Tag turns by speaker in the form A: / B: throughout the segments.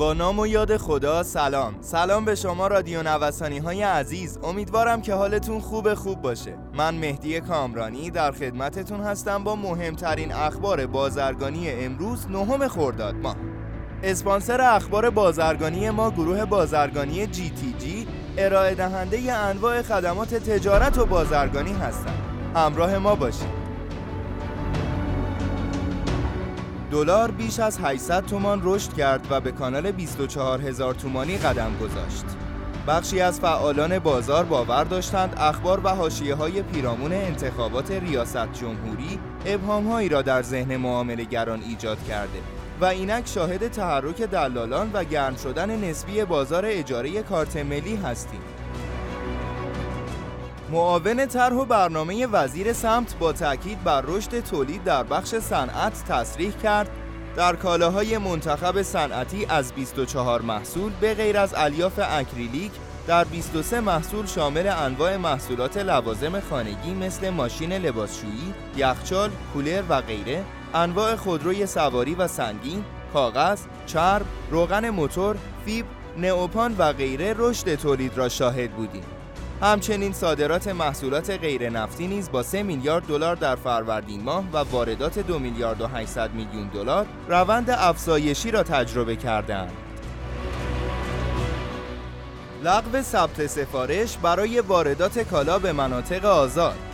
A: با نام و یاد خدا سلام. سلام به شما رادیو نوسانی های عزیز. امیدوارم که حالتون خوب خوب باشه. من مهدی کامرانی در خدمتتون هستم با مهمترین اخبار بازرگانی امروز نهم خرداد ماه. اسپانسر اخبار بازرگانی ما گروه بازرگانی جی تی جی ارائه دهنده انواع خدمات تجارت و بازرگانی هستند. همراه ما باشید. دلار بیش از 800 تومان رشد کرد و به کانال 24 هزار تومانی قدم گذاشت. بخشی از فعالان بازار باور داشتند اخبار و حاشیه های پیرامون انتخابات ریاست جمهوری ابهامهایی را در ذهن معامله گران ایجاد کرده و اینک شاهد تحرک دلالان و گرم شدن نسبی بازار اجاره کارت ملی هستیم. معاون طرح و برنامه وزیر سمت با تاکید بر رشد تولید در بخش صنعت تصریح کرد در کالاهای منتخب صنعتی از 24 محصول به غیر از الیاف اکریلیک در 23 محصول شامل انواع محصولات لوازم خانگی مثل ماشین لباسشویی، یخچال، کولر و غیره، انواع خودروی سواری و سنگین، کاغذ، چرب، روغن موتور، فیبر، نئوپان و غیره رشد تولید را شاهد بودیم. همچنین صادرات محصولات غیر نفتی نیز با 3 میلیارد دلار در فروردین ماه و واردات 2 میلیارد و 800 میلیون دلار روند افزایشی را تجربه کردند. لغو ثبت سفارش برای واردات کالا به مناطق آزاد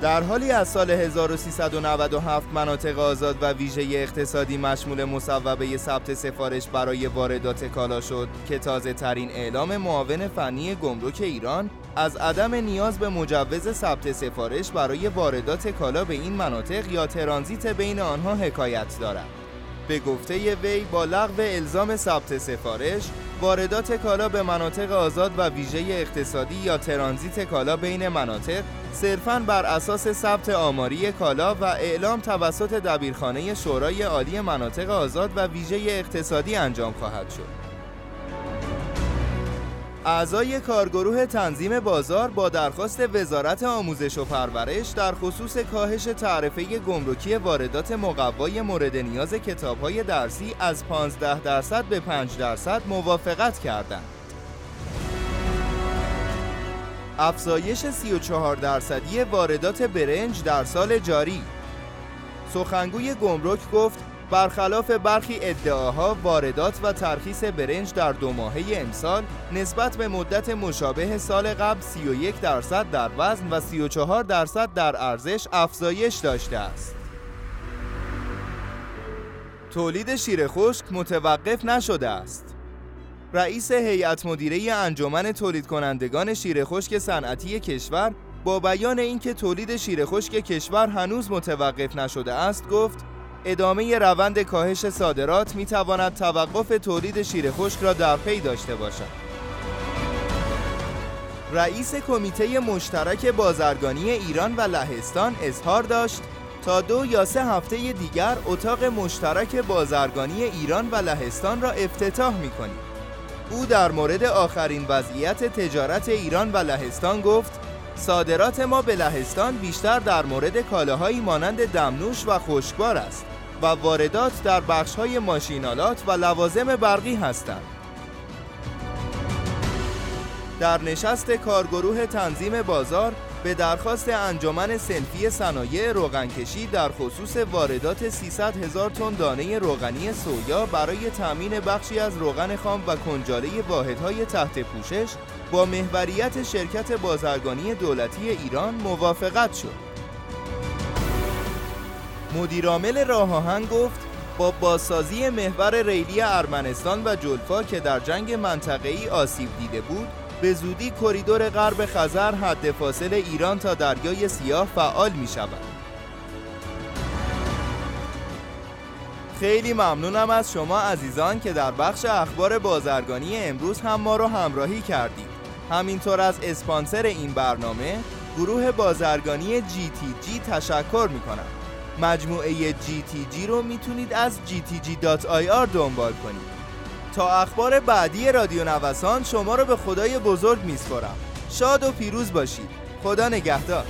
A: در حالی از سال 1397 مناطق آزاد و ویژه اقتصادی مشمول مصوبه ثبت سفارش برای واردات کالا شد که تازه ترین اعلام معاون فنی گمرک ایران از عدم نیاز به مجوز ثبت سفارش برای واردات کالا به این مناطق یا ترانزیت بین آنها حکایت دارد. به گفته وی با لغو الزام ثبت سفارش واردات کالا به مناطق آزاد و ویژه اقتصادی یا ترانزیت کالا بین مناطق صرفاً بر اساس ثبت آماری کالا و اعلام توسط دبیرخانه شورای عالی مناطق آزاد و ویژه اقتصادی انجام خواهد شد. اعضای کارگروه تنظیم بازار با درخواست وزارت آموزش و پرورش در خصوص کاهش تعرفه گمرکی واردات مقوای مورد نیاز کتاب‌های درسی از 15 درصد به 5 درصد موافقت کردند. افزایش 34 درصدی واردات برنج در سال جاری سخنگوی گمرک گفت برخلاف برخی ادعاها واردات و ترخیص برنج در دو ماهه امسال نسبت به مدت مشابه سال قبل 31 درصد در وزن و 34 درصد در ارزش افزایش داشته است. تولید شیر خشک متوقف نشده است. رئیس هیئت مدیره انجمن تولید کنندگان شیر خشک صنعتی کشور با بیان اینکه تولید شیر خشک کشور هنوز متوقف نشده است گفت ادامه روند کاهش صادرات می تواند توقف تولید شیر خشک را در پی داشته باشد. رئیس کمیته مشترک بازرگانی ایران و لهستان اظهار داشت تا دو یا سه هفته دیگر اتاق مشترک بازرگانی ایران و لهستان را افتتاح می کنیم. او در مورد آخرین وضعیت تجارت ایران و لهستان گفت صادرات ما به لهستان بیشتر در مورد کالاهایی مانند دمنوش و خشکبار است و واردات در بخش‌های ماشینالات و لوازم برقی هستند. در نشست کارگروه تنظیم بازار به درخواست انجمن سنفی صنایع روغنکشی در خصوص واردات 300 هزار تن دانه روغنی سویا برای تأمین بخشی از روغن خام و کنجاله واحدهای تحت پوشش با محوریت شرکت بازرگانی دولتی ایران موافقت شد. مدیرعامل آهن گفت با بازسازی محور ریلی ارمنستان و جلفا که در جنگ منطقه‌ای آسیب دیده بود به زودی کریدور غرب خزر حد فاصل ایران تا دریای سیاه فعال می شود. خیلی ممنونم از شما عزیزان که در بخش اخبار بازرگانی امروز هم ما رو همراهی کردید. همینطور از اسپانسر این برنامه گروه بازرگانی جی تشکر می کنم. مجموعه جی رو می‌تونید از gtg.ir دنبال کنید. تا اخبار بعدی رادیو نوسان شما رو به خدای بزرگ میسپارم. شاد و پیروز باشید. خدا نگهدار.